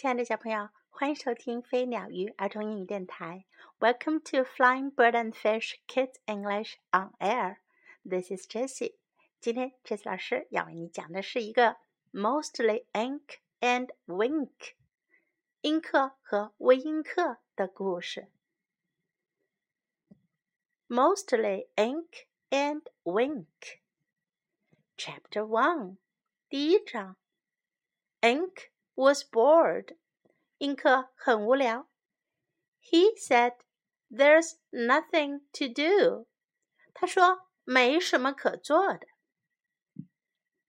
亲爱的小朋友，欢迎收听飞鸟鱼儿童英语电台。Welcome to Flying Bird and Fish Kids English on Air. This is Jessie. 今天 Jessie 老师要为你讲的是一个 mostly ink and wink 音课和微音课的故事。Mostly ink and wink. Chapter One. 第一章，Ink was bored. 英克很无聊。He said, "There's nothing to do." 他说没什么可做的。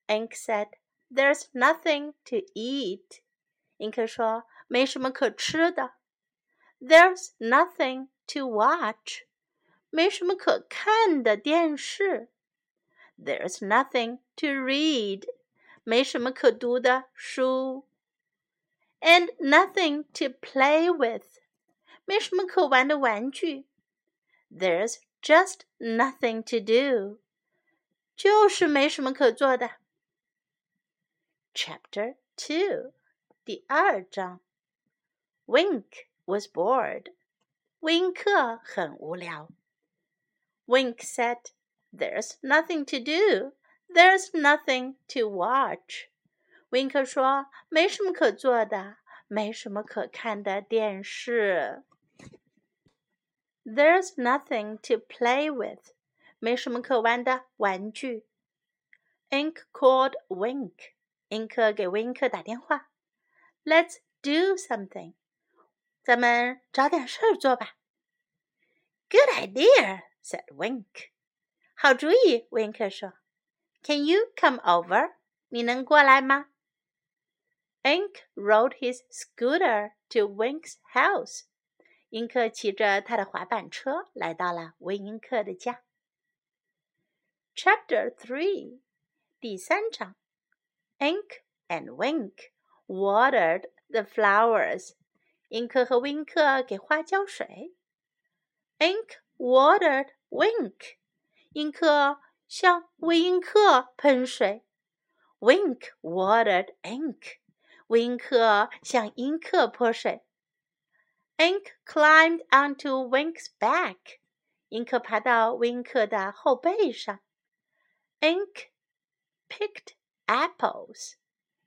Ink said, "There's nothing to eat." 英克说没什么可吃的。There's nothing to watch. 没什么可看的电视。There's nothing to read. 没什么可读的书 ，and nothing to play with，没什么可玩的玩具。There's just nothing to do，就是没什么可做的。Chapter Two，第二章。Wink was bored，温克很无聊。Wink said, "There's nothing to do." There's nothing to watch. 温克说：“没什么可做的，没什么可看的电视。” There's nothing to play with. 没什么可玩的玩具。Ink called Wink. 英克给温克打电话。Let's do something. 咱们找点事儿做吧。Good idea, said Wink. 好主意，温克说。can you come over? 你能过来吗 ？Ink rode his scooter to Wink's house. 英克骑着他的滑板车来到了温英克的家。Chapter Three，第三章。Ink and Wink watered the flowers. 英克和温克给花浇水。Ink watered Wink. 英克向威因克喷水。Wink watered ink。 威因克向英克泼水。Ink climbed onto Wink's back。英克爬到威因克的后背上。Ink picked apples。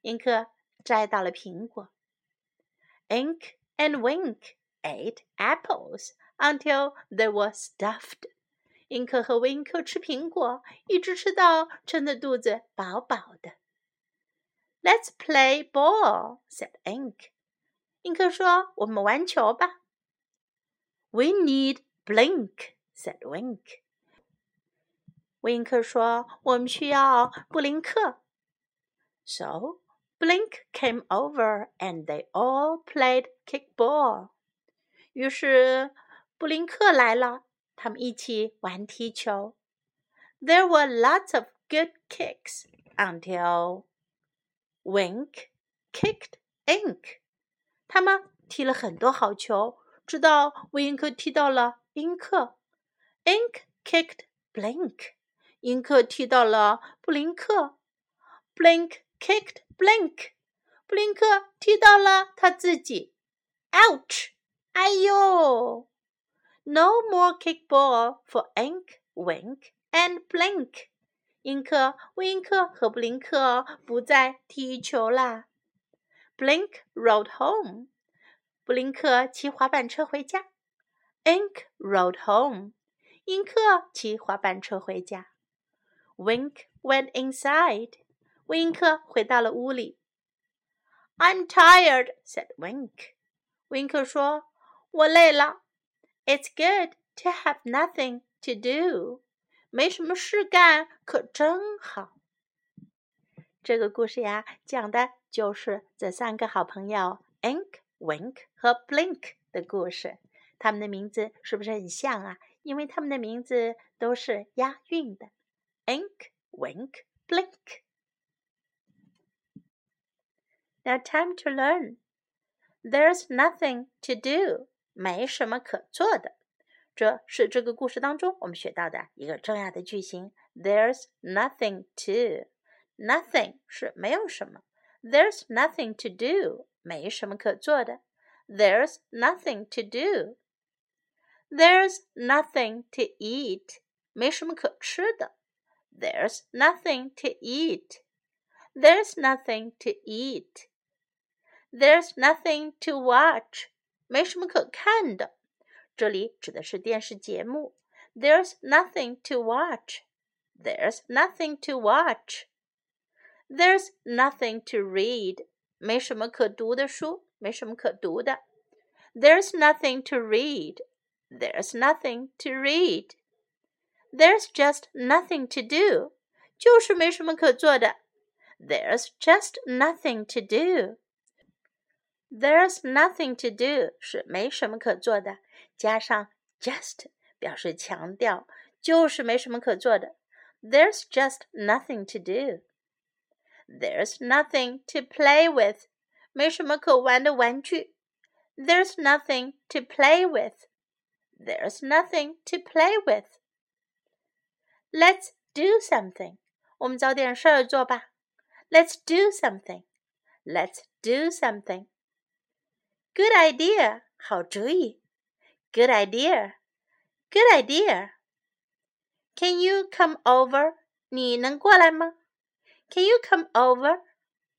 英克摘到了苹果。Ink and Wink ate apples until they were stuffed. 英克和温克吃苹果，一直吃到撑得肚子饱饱的。 Let's play ball," said Ink. 英克说：“我们玩球吧。” We need Blink," said Wink. 温克说：“我们需要布林克。” So Blink came over and they all played kickball. 于是布林克来了。他们一起玩踢球。There were lots of good kicks until Wink kicked Ink。他们踢了很多好球，直到威因克踢到了英克。Ink kicked Blink。英克踢到了布林克。Blink kicked Blink。布林克踢到了他自己。Ouch！哎呦！No more kickball for Ink, Wink, and Blink. 英克、温克和布林克不再踢球啦。Blink rode home. 布林克骑滑板车回家。Ink rode home. 英克骑滑板车回家。Wink went inside. 温克回到了屋里。I'm tired, said Wink. 温克说：“我累了。” It's good to have nothing to do. 没什么事干可真好。这个故事呀，讲的就是这三个好朋友 Ink、Wink 和 Blink 的故事。他们的名字是不是很像啊？因为他们的名字都是押韵的。Ink、Wink、Blink。Now time to learn. There's nothing to do. 没什么可做的，这是这个故事当中我们学到的一个重要的句型。There's nothing to，nothing 是没有什么。There's nothing to do， 没什么可做的。There's nothing to do. There's nothing to eat. 没什么可吃的。There's nothing to eat. There's nothing to eat. There's nothing to watch. 没什么可看的。 这里指的是电视节目。There's nothing to watch. There's nothing to watch. There's nothing to read. 没什么可读的书，没什么可读的。There's nothing to read. There's nothing to read. There's just nothing to do. 就是没什么可做的。There's just nothing to do. There's nothing to do 是没什么可做的， 加上 just 表示强调，就是没什么可做的。There's just nothing to do. There's nothing to play with. 没什么可玩的玩具。There's nothing to play with. There's nothing to play with. Let's do something. 我们找点事儿做吧。Let's do something. Let's do something. Good idea. 好主意。 Good idea. Good idea. Can you come over? 你能过来吗？Can you come over?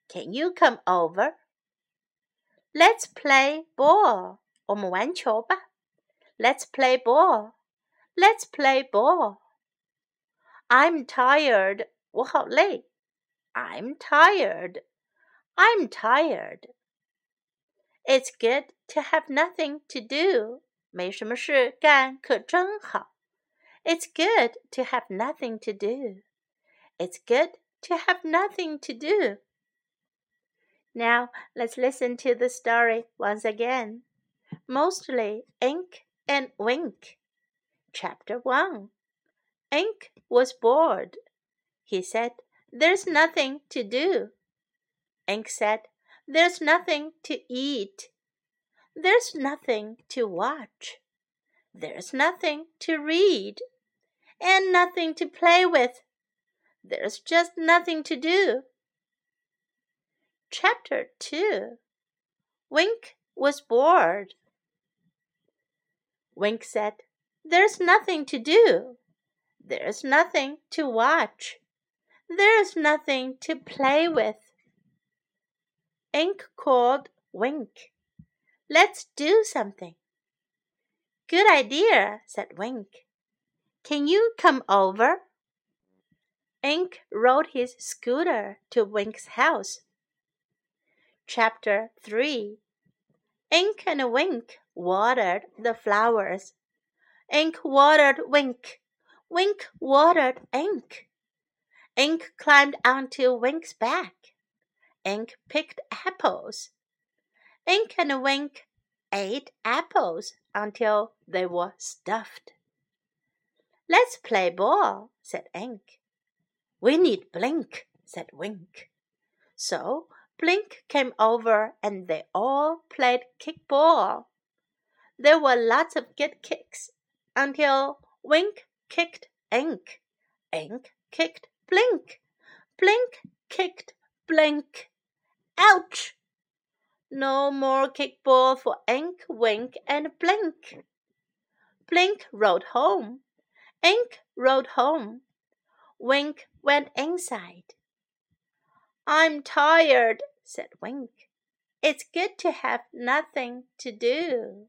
Can you come over? Let's play ball. 我们玩球吧。Let's play ball. Let's play ball. I'm tired. 我好累。I'm tired. I'm tired. It's good to have nothing to do. 没什么事干可真好。It's good to have nothing to do. It's good to have nothing to do. Now let's listen to the story once again. Mostly Ink and Wink. Chapter 1 Ink was bored. He said, There's nothing to do. Ink said, There's nothing to eat. There's nothing to watch. There's nothing to read. And nothing to play with. There's just nothing to do. Chapter 2 Wink was bored. Wink said, There's nothing to do. There's nothing to watch. There's nothing to play with. Ink called Wink. Let's do something. Good idea, said Wink. Can you come over? Ink rode his scooter to Wink's house. Chapter 3 Ink and Wink watered the flowers. Ink watered Wink. Wink watered Ink. Ink climbed onto Wink's back. Ink picked apples. Ink and Wink ate apples until they were stuffed. Let's play ball, said Ink. We need Blink, said Wink. So Blink came over and they all played kickball. There were lots of good kicks until Wink kicked Ink. Ink kicked Blink. Blink kicked Blink. Ouch! No more kickball for Ink, Wink, and Blink. Blink rode home. Ink rode home. Wink went inside. I'm tired, said Wink. It's good to have nothing to do.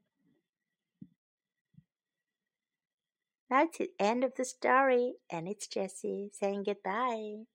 That's the end of the story, and it's Jessie saying goodbye.